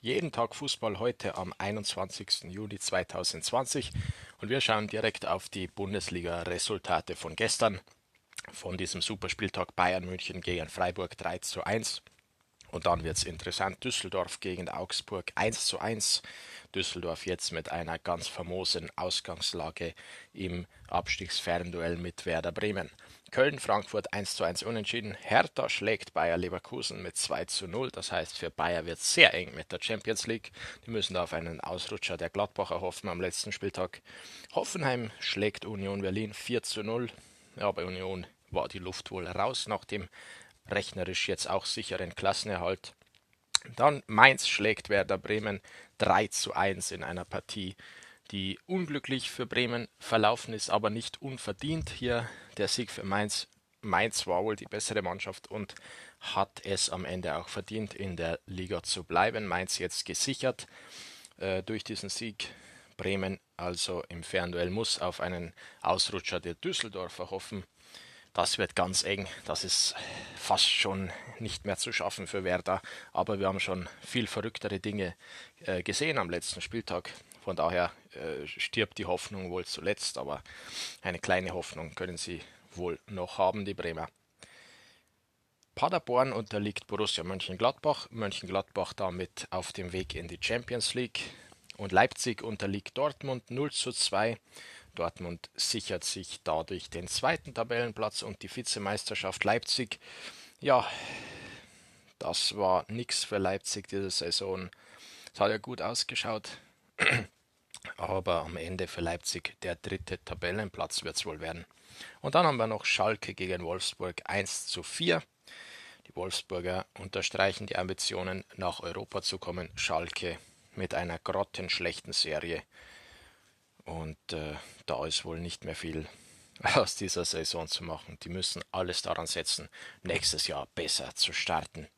Jeden Tag Fußball heute am 21. Juli 2020 und wir schauen direkt auf die Bundesliga-Resultate von gestern, von diesem Superspieltag Bayern München gegen Freiburg 3 zu 1. Und dann wird es interessant. Düsseldorf gegen Augsburg 1 zu 1. Düsseldorf jetzt mit einer ganz famosen Ausgangslage im Abstiegsfernduell mit Werder Bremen. Köln, Frankfurt 1 zu 1 unentschieden. Hertha schlägt Bayer Leverkusen mit 2 zu 0. Das heißt, für Bayer wird es sehr eng mit der Champions League. Die müssen da auf einen Ausrutscher der Gladbacher hoffen am letzten Spieltag. Hoffenheim schlägt Union Berlin 4 zu 0. Ja, bei Union war die Luft wohl raus nach dem rechnerisch jetzt auch sicheren Klassenerhalt. Dann Mainz schlägt Werder Bremen 3 zu 1 in einer Partie, die unglücklich für Bremen verlaufen ist, aber nicht unverdient. Hier der Sieg für Mainz. Mainz war wohl die bessere Mannschaft und hat es am Ende auch verdient, in der Liga zu bleiben. Mainz jetzt gesichert äh, durch diesen Sieg. Bremen also im Fernduell muss auf einen Ausrutscher der Düsseldorfer hoffen. Das wird ganz eng. Das ist fast schon nicht mehr zu schaffen für Werder. Aber wir haben schon viel verrücktere Dinge äh, gesehen am letzten Spieltag. Von daher äh, stirbt die Hoffnung wohl zuletzt, aber eine kleine Hoffnung können sie wohl noch haben, die Bremer. Paderborn unterliegt Borussia Mönchengladbach. Mönchengladbach damit auf dem Weg in die Champions League. Und Leipzig unterliegt Dortmund 0 zu 2. Dortmund sichert sich dadurch den zweiten Tabellenplatz und die Vizemeisterschaft Leipzig. Ja, das war nichts für Leipzig diese Saison. Es hat ja gut ausgeschaut aber am Ende für Leipzig der dritte Tabellenplatz wird es wohl werden. Und dann haben wir noch Schalke gegen Wolfsburg 1 zu 4. Die Wolfsburger unterstreichen die Ambitionen, nach Europa zu kommen. Schalke mit einer grottenschlechten Serie. Und äh, da ist wohl nicht mehr viel aus dieser Saison zu machen. Die müssen alles daran setzen, nächstes Jahr besser zu starten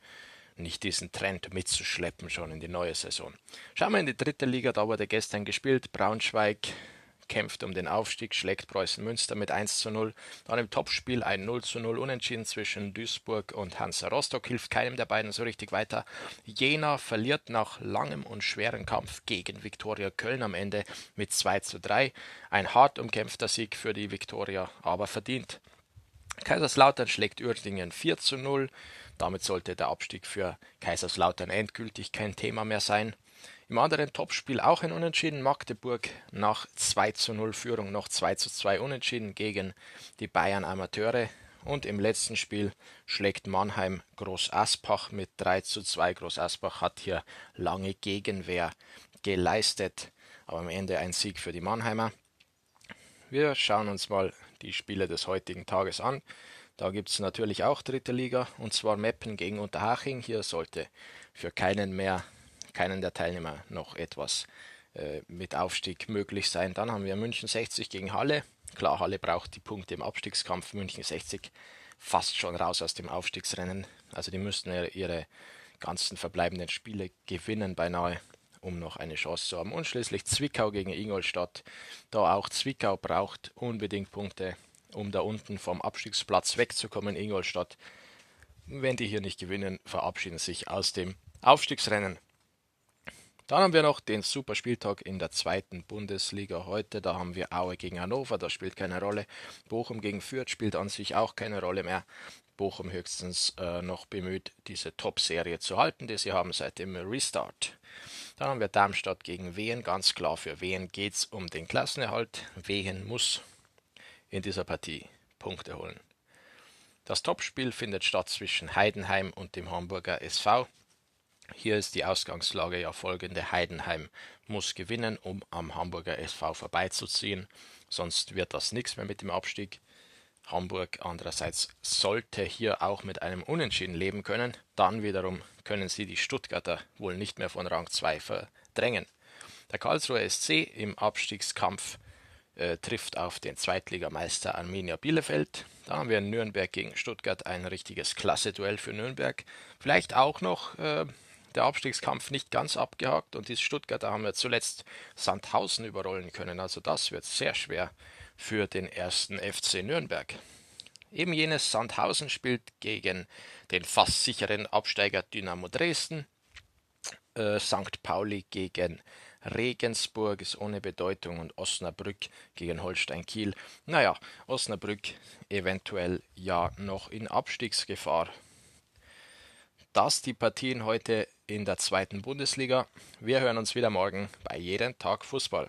nicht diesen Trend mitzuschleppen schon in die neue Saison. Schauen wir in die dritte Liga, da wurde gestern gespielt. Braunschweig kämpft um den Aufstieg, schlägt Preußen Münster mit 1 zu 0. Dann im Topspiel ein 0 zu 0 Unentschieden zwischen Duisburg und Hansa Rostock, hilft keinem der beiden so richtig weiter. Jena verliert nach langem und schweren Kampf gegen Viktoria Köln am Ende mit 2 zu 3. Ein hart umkämpfter Sieg für die Viktoria, aber verdient. Kaiserslautern schlägt Uerdingen 4 zu 0. Damit sollte der Abstieg für Kaiserslautern endgültig kein Thema mehr sein. Im anderen Topspiel auch ein Unentschieden. Magdeburg nach 2 zu 0 Führung noch 2 zu 2 Unentschieden gegen die Bayern Amateure. Und im letzten Spiel schlägt Mannheim Groß Aspach mit 3 zu 2. Groß Aspach hat hier lange Gegenwehr geleistet, aber am Ende ein Sieg für die Mannheimer. Wir schauen uns mal die Spiele des heutigen Tages an. Da gibt es natürlich auch dritte Liga, und zwar Meppen gegen Unterhaching. Hier sollte für keinen mehr, keinen der Teilnehmer noch etwas äh, mit Aufstieg möglich sein. Dann haben wir München 60 gegen Halle. Klar, Halle braucht die Punkte im Abstiegskampf. München 60 fast schon raus aus dem Aufstiegsrennen. Also die müssten ihre ganzen verbleibenden Spiele gewinnen beinahe, um noch eine Chance zu haben. Und schließlich Zwickau gegen Ingolstadt. Da auch Zwickau braucht unbedingt Punkte um da unten vom Abstiegsplatz wegzukommen. Ingolstadt, wenn die hier nicht gewinnen, verabschieden sich aus dem Aufstiegsrennen. Dann haben wir noch den Superspieltag in der zweiten Bundesliga heute. Da haben wir Aue gegen Hannover, das spielt keine Rolle. Bochum gegen Fürth spielt an sich auch keine Rolle mehr. Bochum höchstens äh, noch bemüht, diese Top-Serie zu halten, die sie haben seit dem Restart. Dann haben wir Darmstadt gegen Wehen. Ganz klar, für Wehen geht es um den Klassenerhalt. Wehen muss in dieser Partie Punkte holen. Das Topspiel findet statt zwischen Heidenheim und dem Hamburger SV. Hier ist die Ausgangslage ja folgende. Heidenheim muss gewinnen, um am Hamburger SV vorbeizuziehen, sonst wird das nichts mehr mit dem Abstieg. Hamburg andererseits sollte hier auch mit einem Unentschieden leben können, dann wiederum können sie die Stuttgarter wohl nicht mehr von Rang 2 verdrängen. Der Karlsruher SC im Abstiegskampf äh, trifft auf den Zweitligameister Arminia Bielefeld. Da haben wir in Nürnberg gegen Stuttgart ein richtiges Klasse-Duell für Nürnberg. Vielleicht auch noch äh, der Abstiegskampf nicht ganz abgehakt und die Stuttgarter haben wir zuletzt Sandhausen überrollen können. Also das wird sehr schwer für den ersten FC Nürnberg. Eben jenes Sandhausen spielt gegen den fast sicheren Absteiger Dynamo Dresden. Äh, St. Pauli gegen Regensburg ist ohne Bedeutung und Osnabrück gegen Holstein Kiel. Naja, Osnabrück eventuell ja noch in Abstiegsgefahr. Das die Partien heute in der zweiten Bundesliga. Wir hören uns wieder morgen bei jedem Tag Fußball.